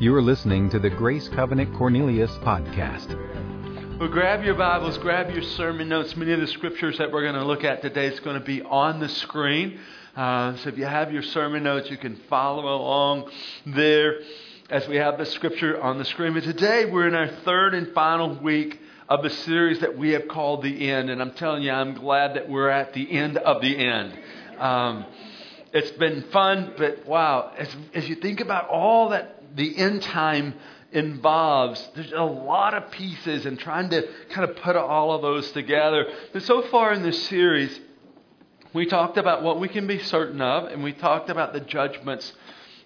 You are listening to the Grace Covenant Cornelius podcast. Well, grab your Bibles, grab your sermon notes. Many of the scriptures that we're going to look at today is going to be on the screen. Uh, so if you have your sermon notes, you can follow along there as we have the scripture on the screen. But today we're in our third and final week of the series that we have called The End. And I'm telling you, I'm glad that we're at the end of the end. Um, it's been fun, but wow, as, as you think about all that the end time involves. There's a lot of pieces and trying to kind of put all of those together. But so far in this series, we talked about what we can be certain of, and we talked about the judgments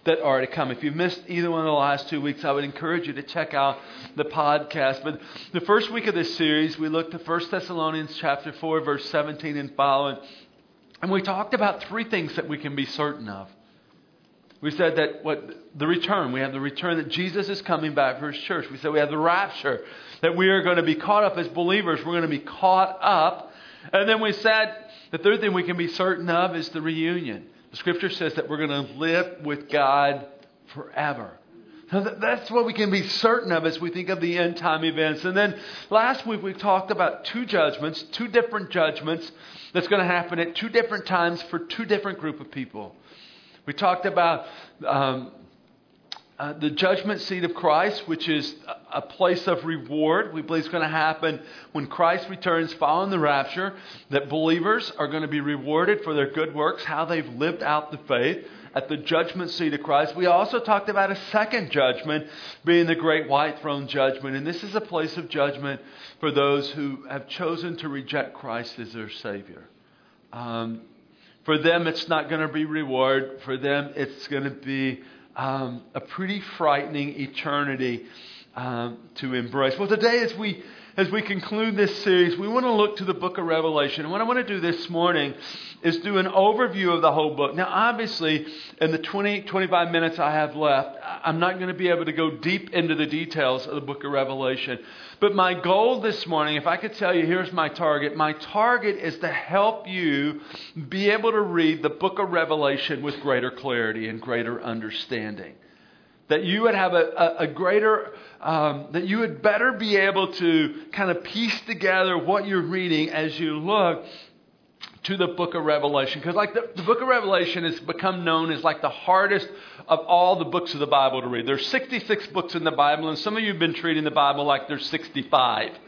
that are to come. If you missed either one of the last two weeks, I would encourage you to check out the podcast. But the first week of this series, we looked at 1 Thessalonians chapter 4, verse 17 and following. And we talked about three things that we can be certain of. We said that what the return, we have the return that Jesus is coming back for his church. We said we have the rapture, that we are going to be caught up as believers. We're going to be caught up. And then we said the third thing we can be certain of is the reunion. The scripture says that we're going to live with God forever. that's what we can be certain of as we think of the end time events. And then last week we talked about two judgments, two different judgments that's going to happen at two different times for two different group of people. We talked about um, uh, the judgment seat of Christ, which is a place of reward. We believe it's going to happen when Christ returns following the rapture, that believers are going to be rewarded for their good works, how they've lived out the faith at the judgment seat of Christ. We also talked about a second judgment being the great white throne judgment. And this is a place of judgment for those who have chosen to reject Christ as their Savior. Um, for them, it's not going to be reward. For them, it's going to be um, a pretty frightening eternity um, to embrace. Well, today, as we as we conclude this series, we want to look to the book of Revelation. And what I want to do this morning is do an overview of the whole book. Now, obviously, in the 20, 25 minutes I have left, I'm not going to be able to go deep into the details of the book of Revelation. But my goal this morning, if I could tell you, here's my target. My target is to help you be able to read the book of Revelation with greater clarity and greater understanding. That you would have a, a, a greater, um, that you would better be able to kind of piece together what you're reading as you look to the book of Revelation. Because, like, the, the, book of Revelation has become known as like the hardest of all the books of the Bible to read. There's 66 books in the Bible, and some of you have been treating the Bible like there's 65.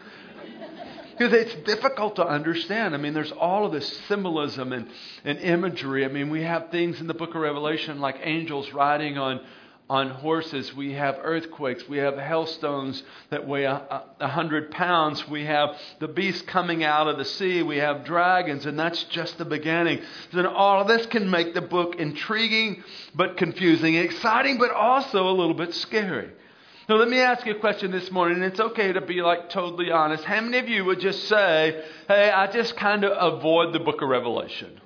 Because it's difficult to understand. I mean, there's all of this symbolism and, and imagery. I mean, we have things in the book of Revelation like angels riding on on horses. We have earthquakes. We have hailstones that weigh a, a, hundred pounds. We have the beast coming out of the sea. We have dragons, and that's just the beginning. Then all of this can make the book intriguing but confusing, exciting but also a little bit scary. Now, let me ask you a question this morning, and it's okay to be like totally honest. How many of you would just say, hey, I just kind of avoid the book of Revelation?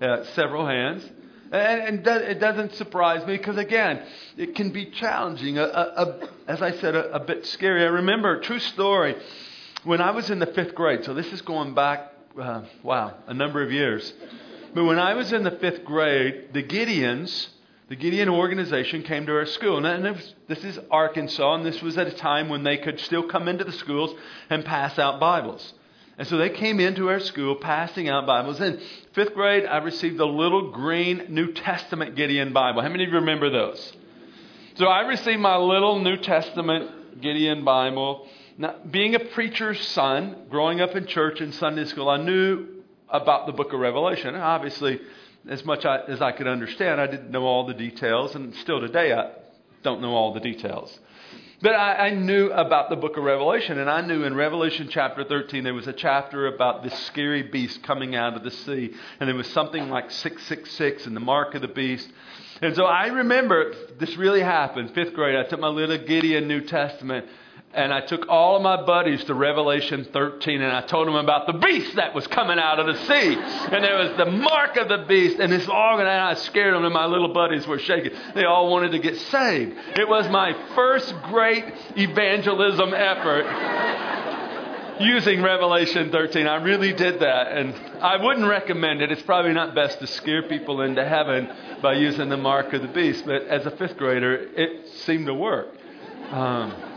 Yeah, several hands. And, it doesn't surprise me because, again, it can be challenging, a, a, a, as I said, a, bit scary. I remember, a true story, when I was in the fifth grade, so this is going back, uh, wow, a number of years. But when I was in the fifth grade, the Gideons, the Gideon organization came to our school. And was, this is Arkansas, and this was at a time when they could still come into the schools and pass out Bibles. And so they came into our school passing out Bibles. In fifth grade, I received a little green New Testament Gideon Bible. How many of you remember those? So I received my little New Testament Gideon Bible. Now, being a preacher's son, growing up in church and Sunday school, I knew about the book of Revelation. Obviously, as much as I could understand, I didn't know all the details, and still today I don't know all the details. But I, I, knew about the book of Revelation, and I knew in Revelation chapter 13 there was a chapter about this scary beast coming out of the sea, and it was something like 666 and the mark of the beast. And so I remember this really happened. Fifth grade, I took my little Gideon New Testament, and I took all of my buddies to Revelation 13 and I told them about the beast that was coming out of the sea. And there was the mark of the beast and this long and I scared them and my little buddies were shaking. They all wanted to get saved. It was my first great evangelism effort. using Revelation 13. I really did that, and I wouldn't recommend it. It's probably not best to scare people into heaven by using the mark of the beast, but as a fifth grader, it seemed to work. Um,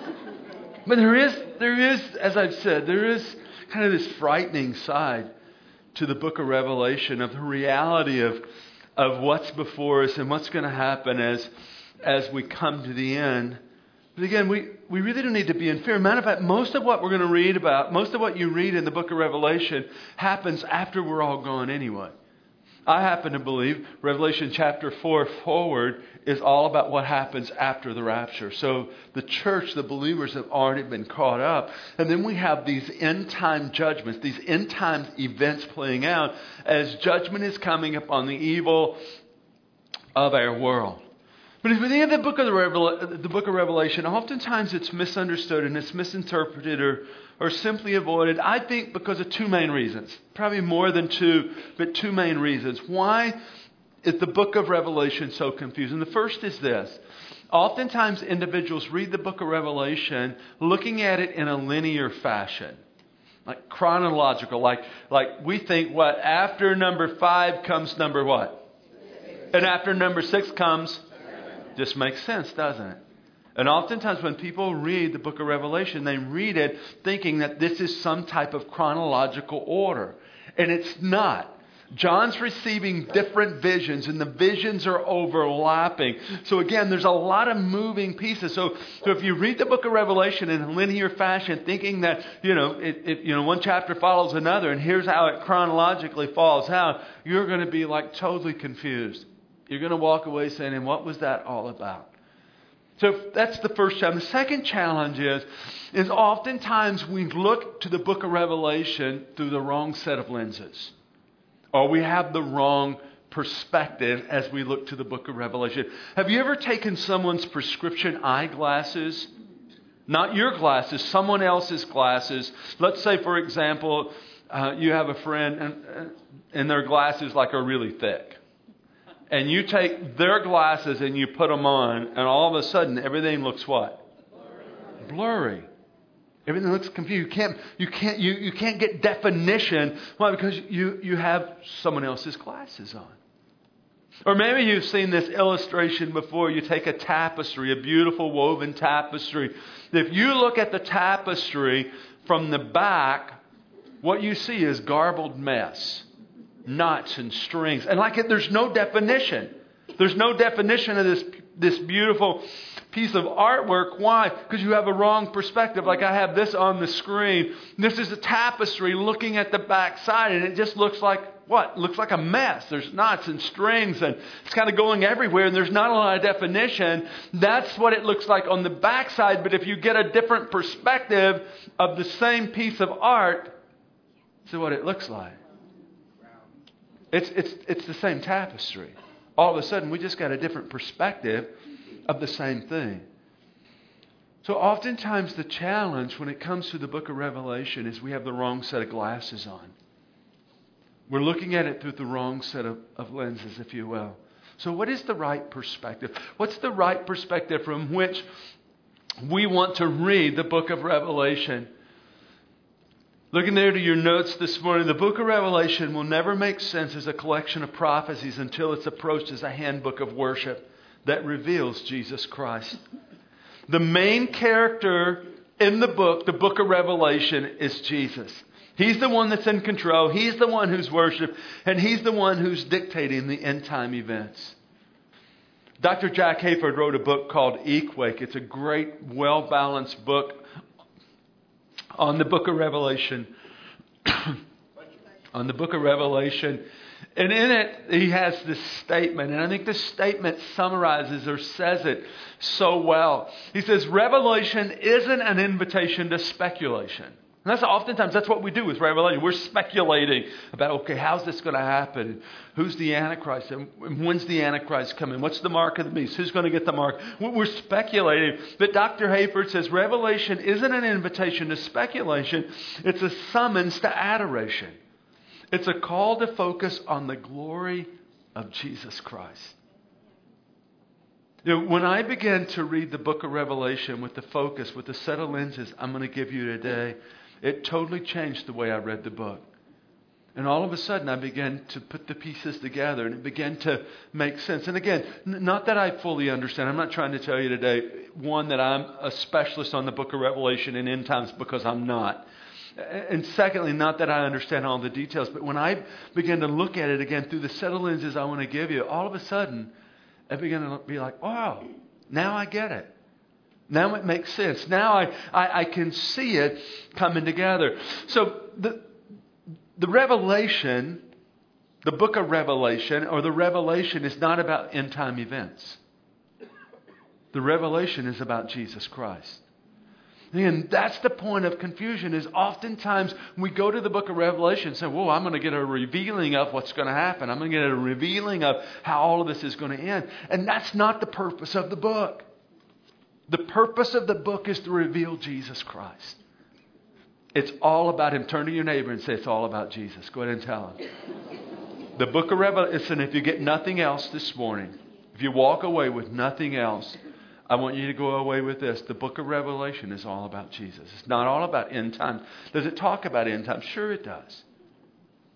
but there is, there is, as I've said, there is kind of this frightening side to the book of Revelation of the reality of, of what's before us and what's going to happen as, as we come to the end. But again, we, we really don't need to be in fear. Matter of fact, most of what we're going to read about, most of what you read in the book of Revelation happens after we're all gone anyway. I happen to believe Revelation chapter 4 forward is all about what happens after the rapture. So the church, the believers have already been caught up. And then we have these end time judgments, these end time events playing out as judgment is coming upon the evil of our world. But if we think of the book of, Revel- the book of Revelation, oftentimes it's misunderstood and it's misinterpreted or, or simply avoided, I think, because of two main reasons. Probably more than two, but two main reasons. Why is the book of Revelation so confusing? The first is this. Oftentimes, individuals read the book of Revelation looking at it in a linear fashion, like chronological. Like, like we think, what, after number five comes number what? And after number six comes just makes sense, doesn't it? And oftentimes, when people read the book of Revelation, they read it thinking that this is some type of chronological order. And it's not. John's receiving different visions, and the visions are overlapping. So, again, there's a lot of moving pieces. So, so if you read the book of Revelation in a linear fashion, thinking that, you know, it, it, you know, one chapter follows another, and here's how it chronologically falls out, you're going to be like totally confused. You're going to walk away saying, and what was that all about? So that's the first challenge. The second challenge is, is oftentimes we look to the book of Revelation through the wrong set of lenses. Or we have the wrong perspective as we look to the book of Revelation. Have you ever taken someone's prescription eyeglasses? Not your glasses, someone else's glasses. Let's say, for example, uh, you have a friend and, and their glasses like are really thick and you take their glasses and you put them on, and all of a sudden everything looks what? Blurry. Blurry. Everything looks confused. You can't, you can't, you, you can't get definition. Why? Because you, you have someone else's glasses on. Or maybe you've seen this illustration before. You take a tapestry, a beautiful woven tapestry. If you look at the tapestry from the back, what you see is garbled mess knots and strings. And like it, there's no definition. There's no definition of this, this beautiful piece of artwork. Why? Because you have a wrong perspective. Like I have this on the screen. This is a tapestry looking at the back side, and it just looks like what? Looks like a mess. There's knots and strings, and it's kind of going everywhere, and there's not a lot of definition. That's what it looks like on the back side. But if you get a different perspective of the same piece of art, see what it looks like. It's, it's, it's the same tapestry. All of a sudden, we just got a different perspective of the same thing. So, oftentimes, the challenge when it comes to the book of Revelation is we have the wrong set of glasses on. We're looking at it through the wrong set of, of lenses, if you will. So, what is the right perspective? What's the right perspective from which we want to read the book of Revelation? Looking there to your notes this morning, the book of Revelation will never make sense as a collection of prophecies until it's approached as a handbook of worship that reveals Jesus Christ. The main character in the book, the book of Revelation, is Jesus. He's the one that's in control. He's the one who's worshiped, and he's the one who's dictating the end time events. Dr. Jack Hayford wrote a book called E-Quake. It's a great, well balanced book on the book of Revelation. on the book of Revelation. And in it, he has this statement, and I think this statement summarizes or says it so well. He says, Revelation isn't an invitation to speculation. And that's oftentimes that's what we do with Revelation. We're speculating about, okay, how's this going to happen? Who's the Antichrist? And when's the Antichrist coming? What's the mark of the beast? Who's going to get the mark? We're speculating. But Dr. Hayford says Revelation isn't an invitation to speculation, it's a summons to adoration. It's a call to focus on the glory of Jesus Christ. You know, when I began to read the book of Revelation with the focus, with the set of lenses I'm going to give you today, It totally changed the way I read the book. And all of a sudden, I began to put the pieces together and it began to make sense. And again, n- not that I fully understand. I'm not trying to tell you today, one, that I'm a specialist on the book of Revelation and end times because I'm not. And secondly, not that I understand all the details, but when I began to look at it again through the set of lenses I want to give you, all of a sudden, I began to be like, wow, now I get it. Now it makes sense. Now I, I, I can see it coming together. So the, the revelation, the book of Revelation, or the revelation is not about end time events. The revelation is about Jesus Christ. And that's the point of confusion is oftentimes we go to the book of Revelation and say, whoa, I'm going to get a revealing of what's going to happen. I'm going to get a revealing of how all of this is going to end. And that's not the purpose of the book. The purpose of the book is to reveal Jesus Christ. It's all about him. Turn to your neighbor and say, It's all about Jesus. Go ahead and tell him. The book of Revelation, if you get nothing else this morning, if you walk away with nothing else, I want you to go away with this. The book of Revelation is all about Jesus. It's not all about end times. Does it talk about end times? Sure, it does.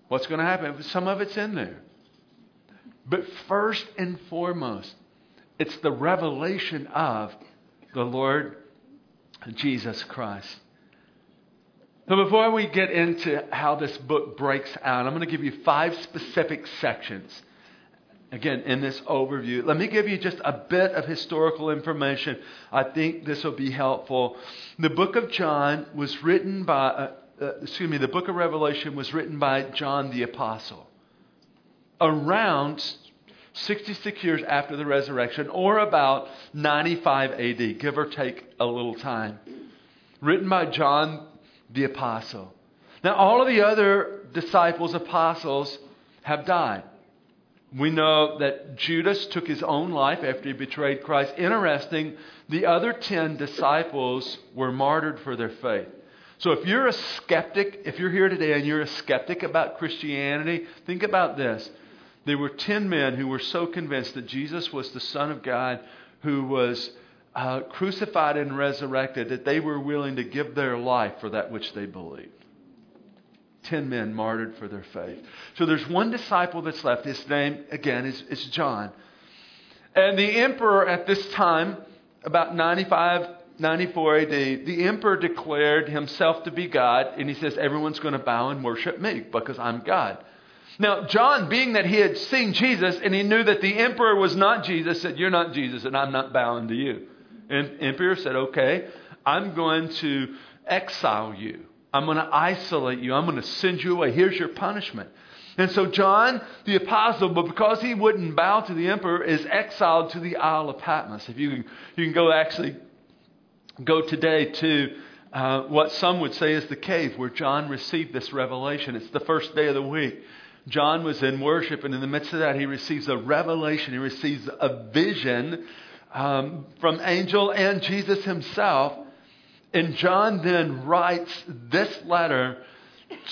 What's going to happen? Some of it's in there. But first and foremost, it's the revelation of the Lord Jesus Christ. So before we get into how this book breaks out, I'm going to give you five specific sections. Again, in this overview, let me give you just a bit of historical information. I think this will be helpful. The book of John was written by, uh, uh, excuse me, the book of Revelation was written by John the Apostle around 66 years after the resurrection, or about 95 AD, give or take a little time. Written by John the apostle. Now, all of the other disciples, apostles, have died. We know that Judas took his own life after he betrayed Christ. Interesting, the other 10 disciples were martyred for their faith. So if you're a skeptic, if you're here today and you're a skeptic about Christianity, think about this. There were 10 men who were so convinced that Jesus was the Son of God who was uh, crucified and resurrected that they were willing to give their life for that which they believed. Ten men martyred for their faith. So there's one disciple that's left. His name, again, is, is John. And the emperor at this time, about 95, 94 AD, the emperor declared himself to be God, and he says, Everyone's going to bow and worship me because I'm God. Now, John, being that he had seen Jesus and he knew that the emperor was not Jesus, said, You're not Jesus, and I'm not bowing to you. And emperor said, okay, I'm going to exile you. I'm going to isolate you. I'm going to send you away. Here's your punishment. And so John, the apostle, but because he wouldn't bow to the emperor, is exiled to the Isle of Patmos. If you can, you can go actually go today to uh, what some would say is the cave where John received this revelation. It's the first day of the week. John was in worship, and in the midst of that, he receives a revelation. He receives a vision um, from angel and Jesus himself. And John then writes this letter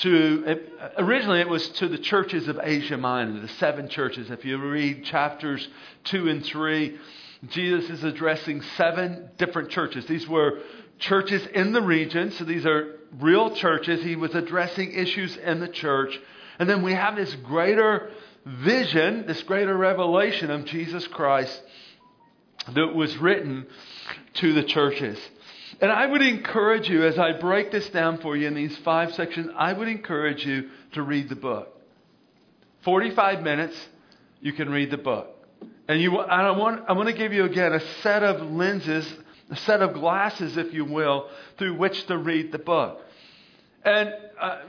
to, originally it was to the churches of Asia Minor, the seven churches. If you read chapters two and three, Jesus is addressing seven different churches. These were churches in the region, so these are real churches. He was addressing issues in the church. And then we have this greater vision, this greater revelation of Jesus Christ that was written to the churches. And I would encourage you, as I break this down for you in these five sections, I would encourage you to read the book. 45 minutes, you can read the book. And you, I, want, I want to give you again a set of lenses, a set of glasses, if you will, through which to read the book. And uh,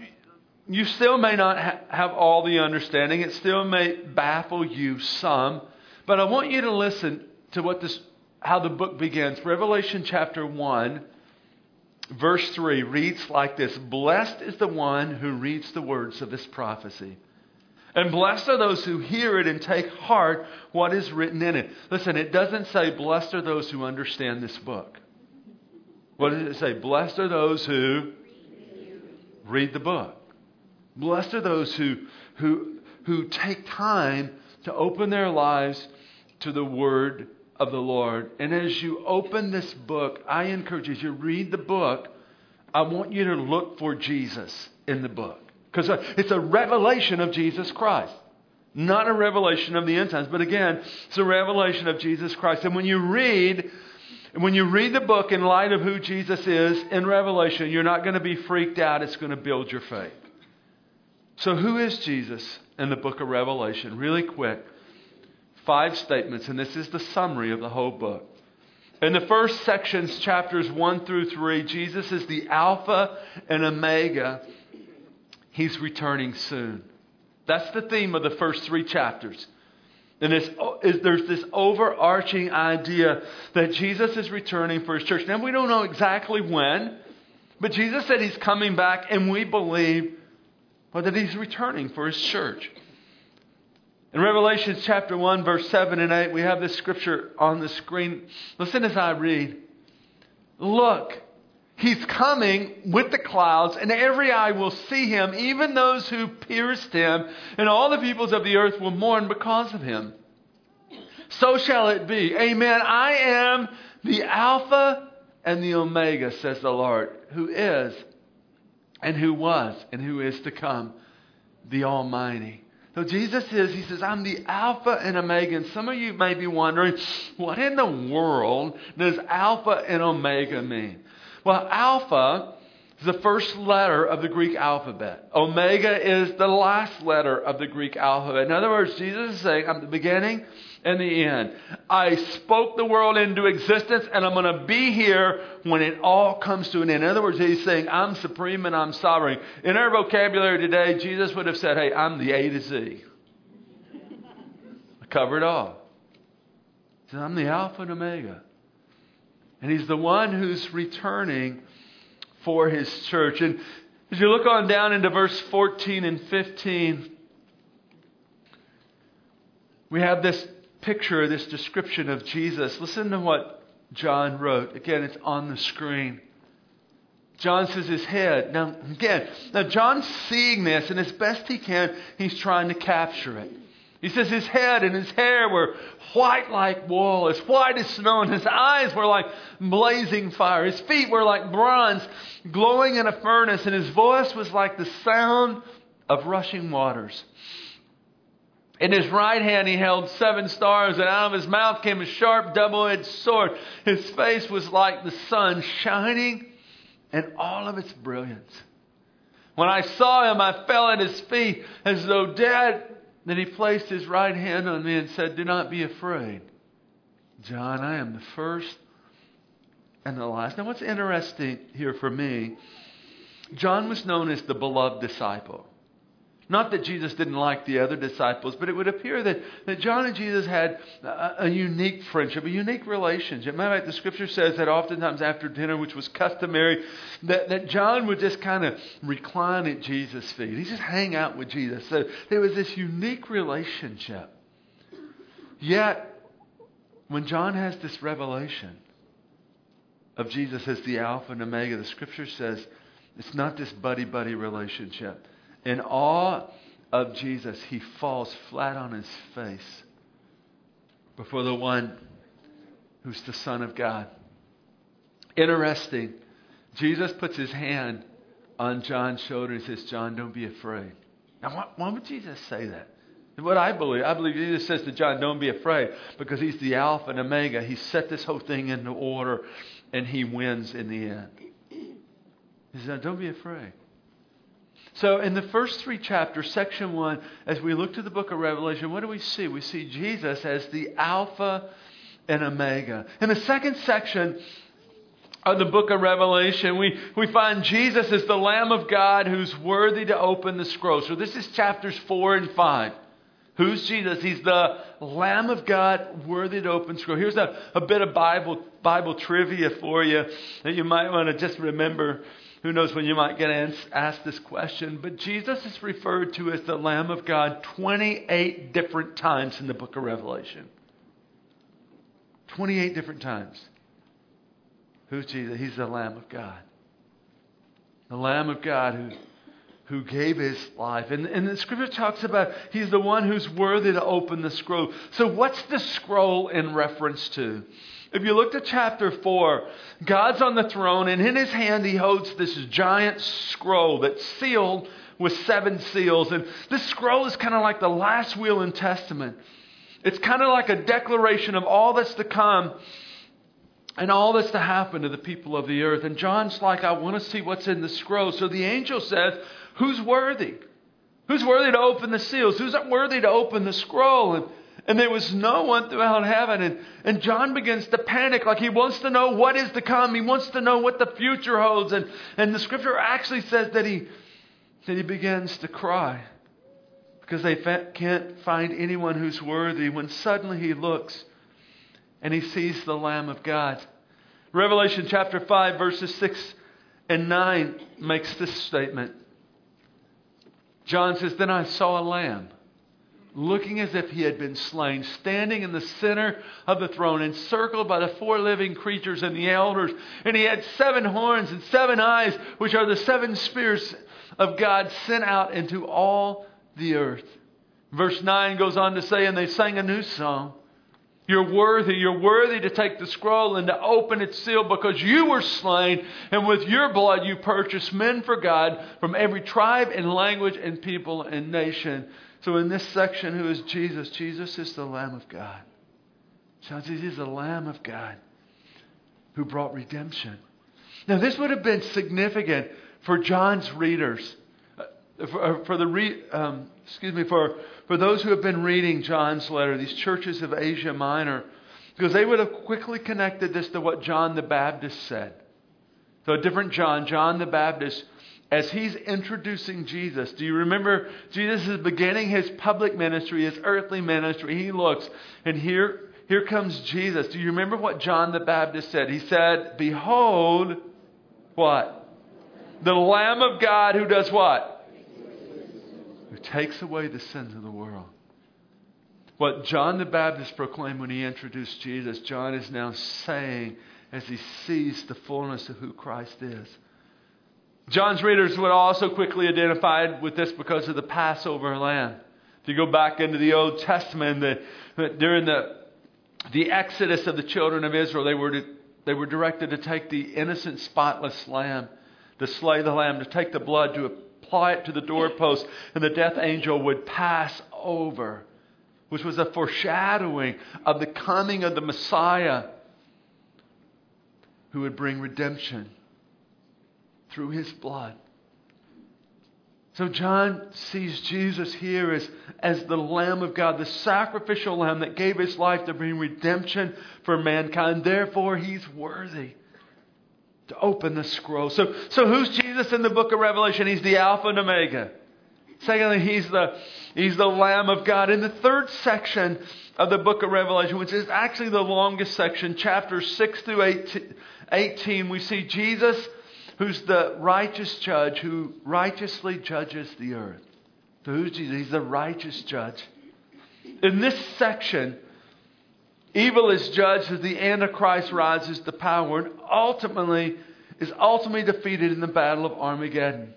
you still may not ha- have all the understanding, it still may baffle you some, but I want you to listen to what this, how the book begins. Revelation chapter 1, verse 3 reads like this Blessed is the one who reads the words of this prophecy. And blessed are those who hear it and take heart what is written in it. Listen, it doesn't say, Blessed are those who understand this book. What does it say? Blessed are those who read the book. Blessed are those who, who, who take time to open their lives to the Word of the Lord. And as you open this book, I encourage you, as you read the book, I want you to look for Jesus in the book. Because uh, it's a revelation of Jesus Christ. Not a revelation of the end times, but again, it's a revelation of Jesus Christ. And when you read, when you read the book in light of who Jesus is in Revelation, you're not going to be freaked out. It's going to build your faith. So, who is Jesus in the book of Revelation? Really quick, five statements, and this is the summary of the whole book. In the first sections, chapters 1 through 3, Jesus is the Alpha and Omega. He's returning soon. That's the theme of the first three chapters. And there's this overarching idea that Jesus is returning for his church. Now, we don't know exactly when, but Jesus said he's coming back, and we believe well, that he's returning for his church. In Revelation chapter 1, verse 7 and 8, we have this scripture on the screen. Listen as I read. Look, he's coming with the clouds, and every eye will see him, even those who pierced him, and all the peoples of the earth will mourn because of him. So shall it be. Amen. I am the Alpha and the Omega, says the Lord, who is, and who was, and who is to come, the Almighty. So Jesus is, he says, I'm the Alpha and Omega. And some of you may be wondering, what in the world does Alpha and Omega mean? Well, Alpha is the first letter of the Greek alphabet. Omega is the last letter of the Greek alphabet. In other words, Jesus is saying, I'm the beginning and the end. I spoke the world into existence, and I'm going to be here when it all comes to an end. In other words, he's saying, I'm supreme and I'm sovereign. In our vocabulary today, Jesus would have said, Hey, I'm the A to Z. I cover it all. He said, I'm the Alpha and Omega. And he's the one who's returning for his church. And as you look on down into verse 14 and 15, we have this picture, this description of Jesus. Listen to what John wrote. Again, it's on the screen. John says his head. Now, again, now John's seeing this, and as best he can, he's trying to capture it. He says his head and his hair were white like wool, as white as snow, and his eyes were like blazing fire. His feet were like bronze glowing in a furnace, and his voice was like the sound of rushing waters. In his right hand he held seven stars, and out of his mouth came a sharp double edged sword. His face was like the sun, shining in all of its brilliance. When I saw him, I fell at his feet as though dead. Then he placed his right hand on me and said, Do not be afraid. John, I am the first and the last. Now, what's interesting here for me, John was known as the beloved disciple. Not that Jesus didn't like the other disciples, but it would appear that, that John and Jesus had a, a unique friendship, a unique relationship. Matter of fact, the scripture says that oftentimes after dinner, which was customary, that, that John would just kind of recline at Jesus' feet. He'd just hang out with Jesus. So there was this unique relationship. Yet, when John has this revelation of Jesus as the Alpha and Omega, the scripture says it's not this buddy buddy relationship. In awe of Jesus, he falls flat on his face before the one who's the Son of God. Interesting. Jesus puts his hand on John's shoulder and says, John, don't be afraid. Now, why, why would Jesus say that? What I believe, I believe Jesus says to John, don't be afraid, because he's the Alpha and Omega. He set this whole thing into order, and he wins in the end. He said, don't be afraid. So, in the first three chapters, section one, as we look to the book of Revelation, what do we see? We see Jesus as the Alpha and Omega. In the second section of the book of Revelation, we, we find Jesus as the Lamb of God who's worthy to open the scroll. So, this is chapters four and five. Who's Jesus? He's the Lamb of God worthy to open scroll. Here's a, a bit of Bible, Bible trivia for you that you might want to just remember. Who knows when you might get asked this question? But Jesus is referred to as the Lamb of God 28 different times in the book of Revelation. 28 different times. Who's Jesus? He's the Lamb of God. The Lamb of God who, who gave his life. And, and the scripture talks about he's the one who's worthy to open the scroll. So, what's the scroll in reference to? If you look to chapter 4, God's on the throne, and in his hand he holds this giant scroll that's sealed with seven seals. And this scroll is kind of like the last will in Testament. It's kind of like a declaration of all that's to come and all that's to happen to the people of the earth. And John's like, I want to see what's in the scroll. So the angel says, Who's worthy? Who's worthy to open the seals? Who's worthy to open the scroll? And, and there was no one throughout heaven. And, and John begins to panic like he wants to know what is to come. He wants to know what the future holds. And, and the scripture actually says that he, that he begins to cry because they fa- can't find anyone who's worthy when suddenly he looks and he sees the Lamb of God. Revelation chapter 5, verses 6 and 9 makes this statement. John says, Then I saw a lamb looking as if he had been slain, standing in the center of the throne, encircled by the four living creatures and the elders. And he had seven horns and seven eyes, which are the seven spirits of God sent out into all the earth. Verse 9 goes on to say, And they sang a new song. You're worthy. You're worthy to take the scroll and to open its seal because you were slain, and with your blood you purchased men for God from every tribe and language and people and nation. So, in this section, who is Jesus? Jesus is the Lamb of God. John says he's the Lamb of God who brought redemption. Now, this would have been significant for John's readers, uh, for, uh, for the re, um, excuse me, for for those who have been reading John's letter, these churches of Asia Minor, because they would have quickly connected this to what John the Baptist said. So, a different John, John the Baptist, as he's introducing Jesus. Do you remember Jesus is beginning his public ministry, his earthly ministry? He looks, and here, here comes Jesus. Do you remember what John the Baptist said? He said, Behold, what? The Lamb of God who does what? who takes away the sins of the world. What John the Baptist proclaimed when he introduced Jesus, John is now saying as he sees the fullness of who Christ is. John's readers would also quickly identify with this because of the Passover lamb. If you go back into the Old Testament, the, during the, the exodus of the children of Israel, they were, to, they were directed to take the innocent, spotless lamb, to slay the lamb, to take the blood, to apply it to the doorpost, and the death angel would pass over, which was a foreshadowing of the coming of the Messiah who would bring redemption through his blood. So John sees Jesus here as, as the Lamb of God, the sacrificial Lamb that gave his life to bring redemption for mankind. Therefore, he's worthy to open the scroll. So, so who's Jesus in the book of Revelation? He's the Alpha and Omega. Secondly, he's the, he's the Lamb of God. In the third section of the book of Revelation, which is actually the longest section, chapters 6 through 18, we see Jesus, who's the righteous judge, who righteously judges the earth. So who's Jesus? He's the righteous judge. In this section, Evil is judged as the Antichrist rises to power and ultimately is ultimately defeated in the battle of Armageddon.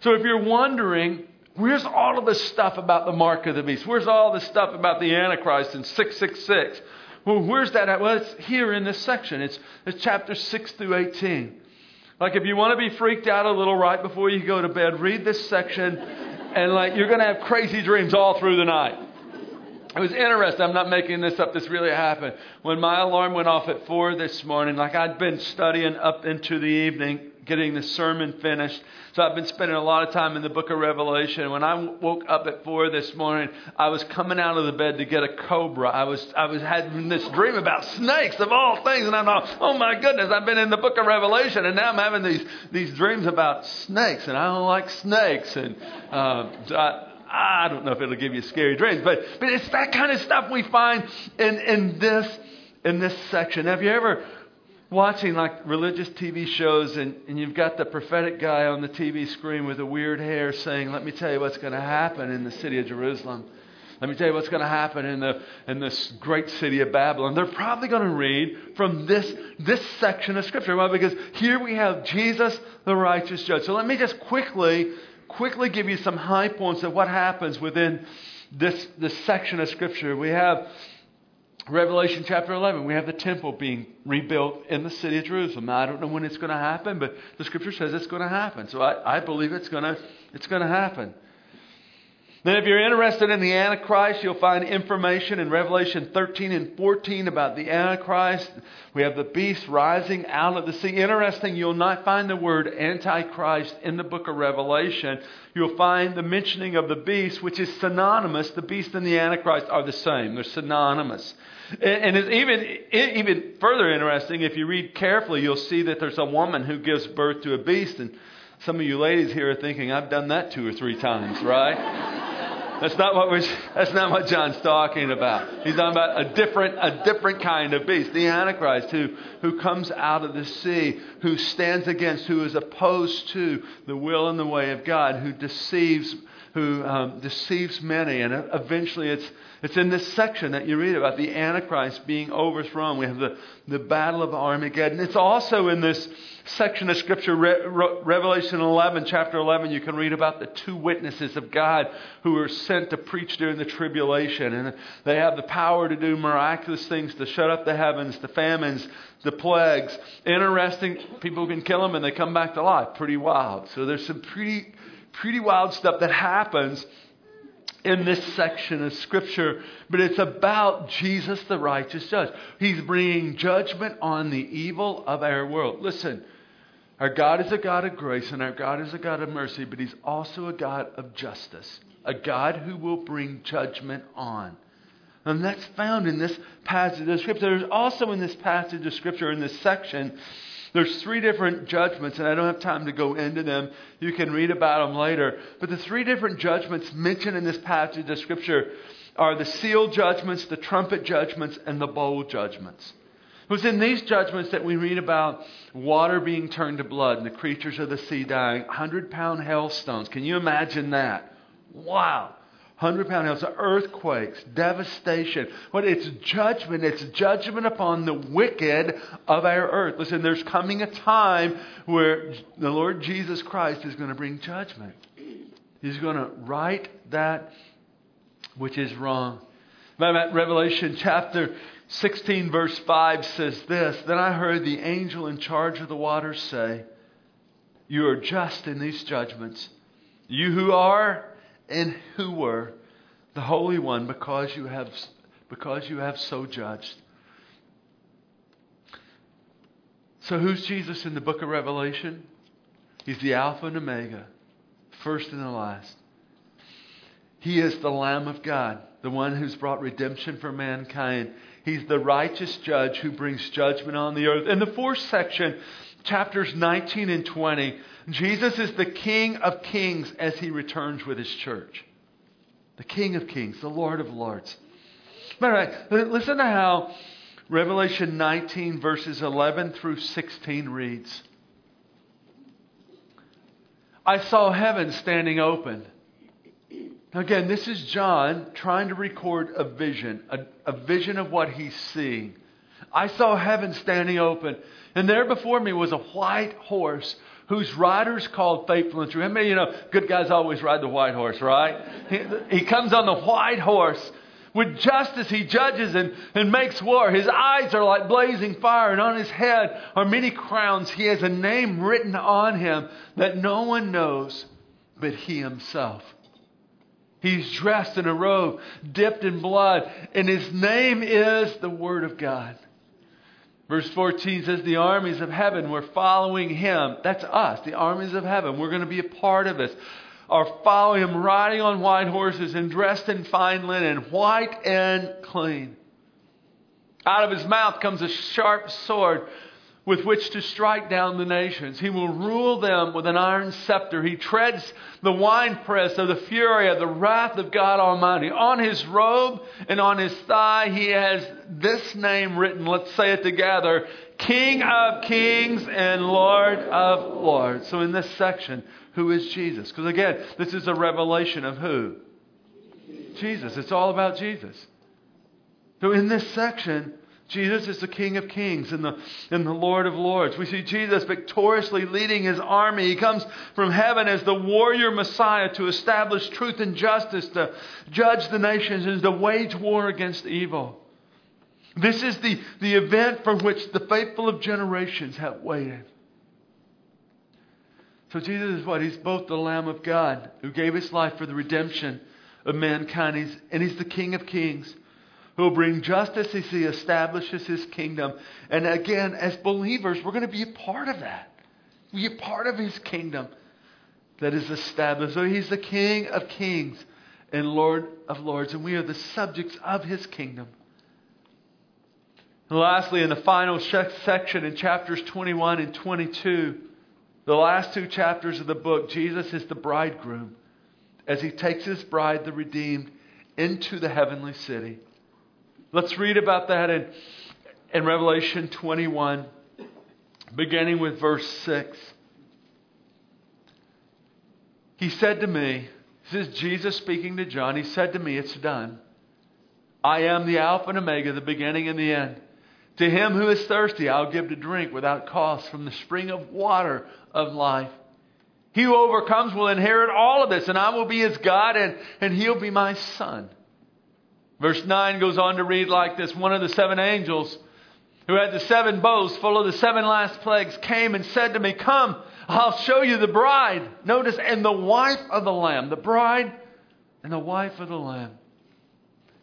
So if you're wondering, where's all of this stuff about the mark of the beast? Where's all this stuff about the Antichrist in 666? Well, where's that at? Well, it's here in this section. It's, it's chapter 6 through 18. Like if you want to be freaked out a little right before you go to bed, read this section and like you're going to have crazy dreams all through the night. It was interesting. I'm not making this up. This really happened. When my alarm went off at 4 this morning, like I'd been studying up into the evening, getting the sermon finished. So I've been spending a lot of time in the book of Revelation. When I woke up at 4 this morning, I was coming out of the bed to get a cobra. I was, I was having this dream about snakes of all things. And I'm like, oh my goodness, I've been in the book of Revelation and now I'm having these, these dreams about snakes and I don't like snakes. And, so I, I don't know if it'll give you scary dreams, but, but it's that kind of stuff we find in, in this in this section. Have you ever watching like religious TV shows and, and you've got the prophetic guy on the TV screen with the weird hair saying, Let me tell you what's going to happen in the city of Jerusalem. Let me tell you what's going to happen in, the, in this great city of Babylon. They're probably going to read from this, this section of Scripture. Why? Because here we have Jesus, the righteous judge. So let me just quickly quickly give you some high points of what happens within this, this section of Scripture. We have Revelation chapter 11, we have the temple being rebuilt in the city of Jerusalem. Now, I don't know when it's going to happen, but the scripture says it's going to happen. So I, I believe it's going to, it's going to happen. Then, if you're interested in the Antichrist, you'll find information in Revelation 13 and 14 about the Antichrist. We have the beast rising out of the sea. Interesting, you'll not find the word Antichrist in the book of Revelation. You'll find the mentioning of the beast, which is synonymous. The beast and the Antichrist are the same, they're synonymous. And it's even, even further interesting, if you read carefully, you'll see that there's a woman who gives birth to a beast. And some of you ladies here are thinking, I've done that two or three times, right? That's not what that's not what John's talking about. He's talking about a different, a different kind of beast, the Antichrist, who, who comes out of the sea, who stands against, who is opposed to the will and the way of God, who deceives, who um, deceives many. And eventually it's, it's in this section that you read about the Antichrist being overthrown. We have the, the Battle of Armageddon. It's also in this section of Scripture, Re- Re- Revelation 11, chapter 11, you can read about the two witnesses of God who were sent to preach during the tribulation. And they have the power to do miraculous things, to shut up the heavens, the famines, the plagues. Interesting, people can kill them and they come back to life. Pretty wild. So there's some pretty, pretty wild stuff that happens in this section of Scripture, but it's about Jesus, the righteous judge. He's bringing judgment on the evil of our world. Listen, our God is a God of grace and our God is a God of mercy, but He's also a God of justice, a God who will bring judgment on. And that's found in this passage of Scripture. There's also in this passage of Scripture, in this section, there's three different judgments, and I don't have time to go into them. You can read about them later. But the three different judgments mentioned in this passage of Scripture are the seal judgments, the trumpet judgments, and the bowl judgments. It was in these judgments that we read about water being turned to blood and the creatures of the sea dying. 100 pound hailstones. Can you imagine that? Wow. 100 pound hails, earthquakes, devastation. What it's judgment. It's judgment upon the wicked of our earth. Listen, there's coming a time where the Lord Jesus Christ is going to bring judgment. He's going to right that which is wrong. Revelation chapter 16, verse 5 says this Then I heard the angel in charge of the waters say, You are just in these judgments. You who are and who were the Holy One because you have, because you have so judged. So, who's Jesus in the book of Revelation? He's the Alpha and Omega, first and the last. He is the Lamb of God, the one who's brought redemption for mankind. He's the righteous judge who brings judgment on the earth. In the fourth section, chapters 19 and 20, Jesus is the King of kings as he returns with his church. The King of kings, the Lord of lords. All right, listen to how Revelation 19, verses 11 through 16 reads I saw heaven standing open. Again, this is John trying to record a vision, a, a vision of what he's seeing. I saw heaven standing open, and there before me was a white horse whose rider's called faithful and true. How many you know good guys always ride the white horse, right? He, he comes on the white horse. With justice, he judges and, and makes war. His eyes are like blazing fire, and on his head are many crowns. He has a name written on him that no one knows but he himself. He's dressed in a robe dipped in blood, and his name is the Word of God. Verse 14 says, The armies of heaven were following him. That's us, the armies of heaven. We're going to be a part of this. Are following him, riding on white horses and dressed in fine linen, white and clean. Out of his mouth comes a sharp sword with which to strike down the nations. He will rule them with an iron scepter. He treads the winepress of the fury of the wrath of God Almighty. On his robe and on his thigh, he has this name written. Let's say it together King of kings and Lord of lords. So, in this section, who is Jesus? Because again, this is a revelation of who? Jesus. It's all about Jesus. So, in this section, Jesus is the King of Kings and the, and the Lord of Lords. We see Jesus victoriously leading his army. He comes from heaven as the warrior Messiah to establish truth and justice, to judge the nations, and to wage war against evil. This is the, the event for which the faithful of generations have waited. So Jesus is what? He's both the Lamb of God who gave his life for the redemption of mankind, he's, and he's the King of kings will bring justice as he establishes his kingdom. And again, as believers, we're going to be a part of that. Be a part of his kingdom that is established. So he's the King of kings and Lord of lords, and we are the subjects of his kingdom. And lastly, in the final section in chapters 21 and 22, the last two chapters of the book, Jesus is the bridegroom as he takes his bride, the redeemed, into the heavenly city. Let's read about that in, in Revelation 21, beginning with verse 6. He said to me, this is Jesus speaking to John, he said to me, It's done. I am the Alpha and Omega, the beginning and the end. To him who is thirsty, I'll give to drink without cost from the spring of water of life. He who overcomes will inherit all of this, and I will be his God, and, and he'll be my son. Verse 9 goes on to read like this One of the seven angels who had the seven bowls full of the seven last plagues came and said to me, Come, I'll show you the bride. Notice, and the wife of the Lamb. The bride and the wife of the Lamb.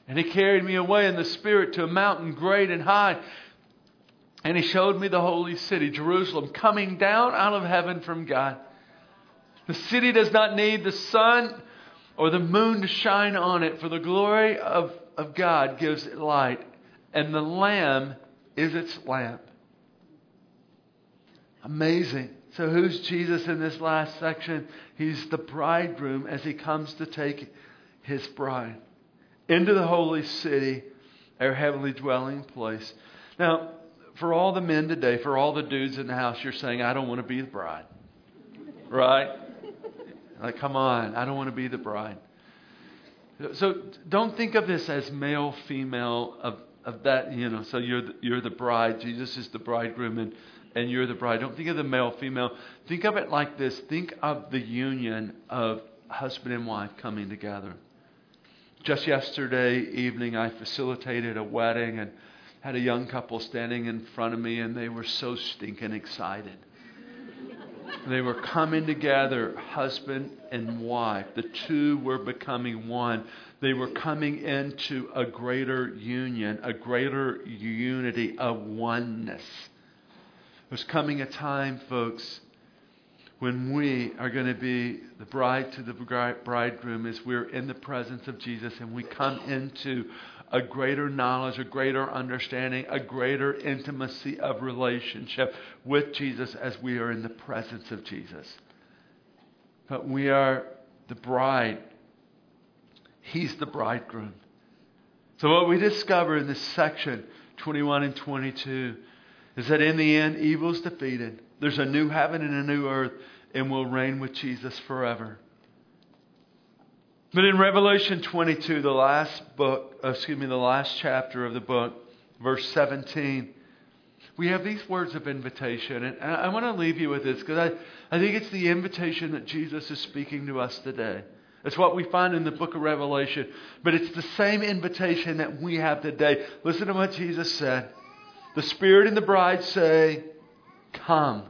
And he carried me away in the Spirit to a mountain great and high. And he showed me the holy city, Jerusalem, coming down out of heaven from God. The city does not need the sun or the moon to shine on it, for the glory of, of God gives it light, and the Lamb is its lamp. Amazing. So, who's Jesus in this last section? He's the bridegroom as he comes to take his bride into the holy city, our heavenly dwelling place. Now, for all the men today, for all the dudes in the house, you're saying, I don't want to be the bride. Right? Like, come on, I don't want to be the bride. So don't think of this as male, female, of, of that, you know, so you're the, you're the bride, Jesus is the bridegroom, and, and you're the bride. Don't think of the male, female. Think of it like this think of the union of husband and wife coming together. Just yesterday evening, I facilitated a wedding and had a young couple standing in front of me, and they were so stinking excited. They were coming together, husband and wife. The two were becoming one. They were coming into a greater union, a greater unity, a oneness. There's coming a time, folks, when we are going to be the bride to the bridegroom as we're in the presence of Jesus and we come into a greater knowledge, a greater understanding, a greater intimacy of relationship with Jesus as we are in the presence of Jesus. But we are the bride, He's the bridegroom. So, what we discover in this section, 21 and 22, is that in the end, evil is defeated. There's a new heaven and a new earth, and we'll reign with Jesus forever. But in Revelation 22, the last book, uh, excuse me, the last chapter of the book, verse 17, we have these words of invitation. And I, want to leave you with this because I, I think it's the invitation that Jesus is speaking to us today. It's what we find in the book of Revelation. But it's the same invitation that we have today. Listen to what Jesus said. The Spirit and the bride say, Come.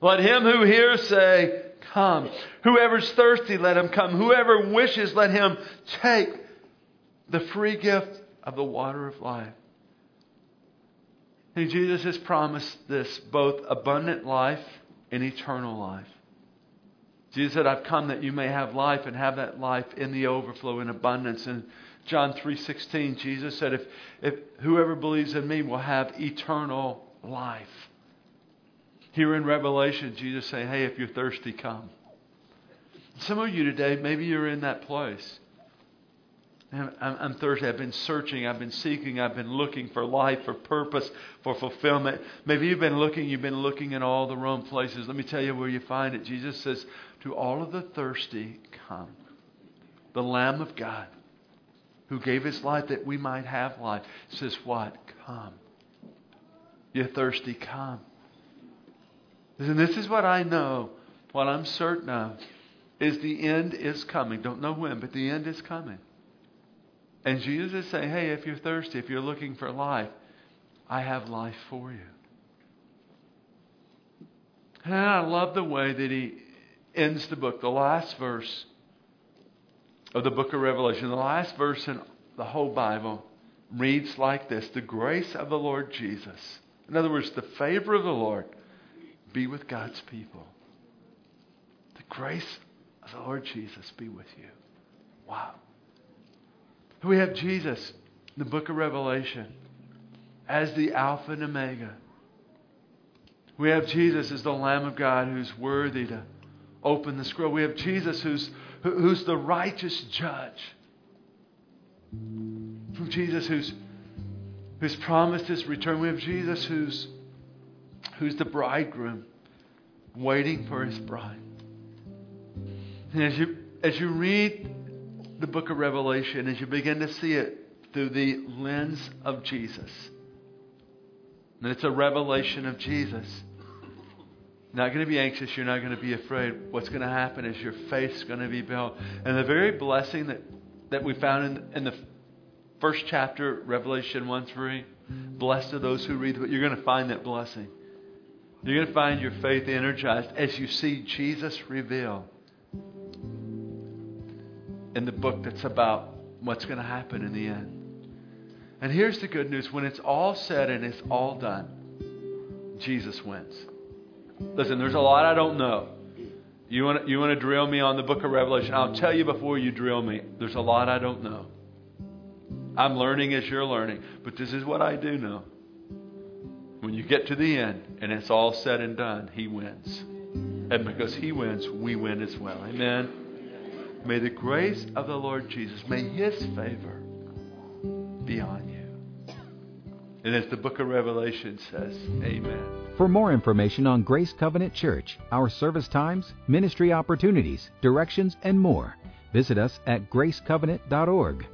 Let him who hears say, come. Whoever's thirsty, let him come. Whoever wishes, let him take the free gift of the water of life. And Jesus has promised this both abundant life and eternal life. Jesus said, I've come that you may have life and have that life in the overflow in abundance. And John 3.16, Jesus said, if, if whoever believes in me will have eternal life. Here in Revelation, Jesus saying, hey, if you're thirsty, come. Some of you today, maybe you're in that place. I'm, I'm thirsty. I've been searching. I've been seeking. I've been looking for life, for purpose, for fulfillment. Maybe you've been looking. You've been looking in all the wrong places. Let me tell you where you find it. Jesus says, To all of the thirsty, come. The Lamb of God who gave his life that we might have life says, What? Come. You're thirsty, come. And this is what I know, what I'm certain of, is the end is coming. Don't know when, but the end is coming. And Jesus is saying, hey, if you're thirsty, if you're looking for life, I have life for you. And I love the way that he ends the book. The last verse of the book of Revelation, the last verse in the whole Bible, reads like this The grace of the Lord Jesus. In other words, the favor of the Lord be with God's people. The grace of the Lord Jesus be with you. Wow. We have Jesus in the book of Revelation as the Alpha and Omega. We have Jesus as the Lamb of God who's worthy to open the scroll. We have Jesus who's, who's the righteous judge. From Jesus who's, who's promised his return. We have Jesus who's, who's the bridegroom waiting for his bride. And as you, as you read the book of Revelation, as you begin to see it through the lens of Jesus, and it's a revelation of Jesus. Not going to be anxious. You're not going to be afraid. What's going to happen is your faith's going to be built. And the very blessing that, that we found in, in the first chapter, Revelation 1 3, blessed are those who read, but you're going to find that blessing. You're going to find your faith energized as you see Jesus reveal in the book that's about what's going to happen in the end. And here's the good news when it's all said and it's all done, Jesus wins. Listen, there's a lot I don't know. You want, you want to drill me on the book of Revelation? I'll tell you before you drill me. There's a lot I don't know. I'm learning as you're learning. But this is what I do know. When you get to the end and it's all said and done, He wins. And because He wins, we win as well. Amen. May the grace of the Lord Jesus, may His favor be on you. And as the book of Revelation says, Amen. For more information on Grace Covenant Church, our service times, ministry opportunities, directions, and more, visit us at gracecovenant.org.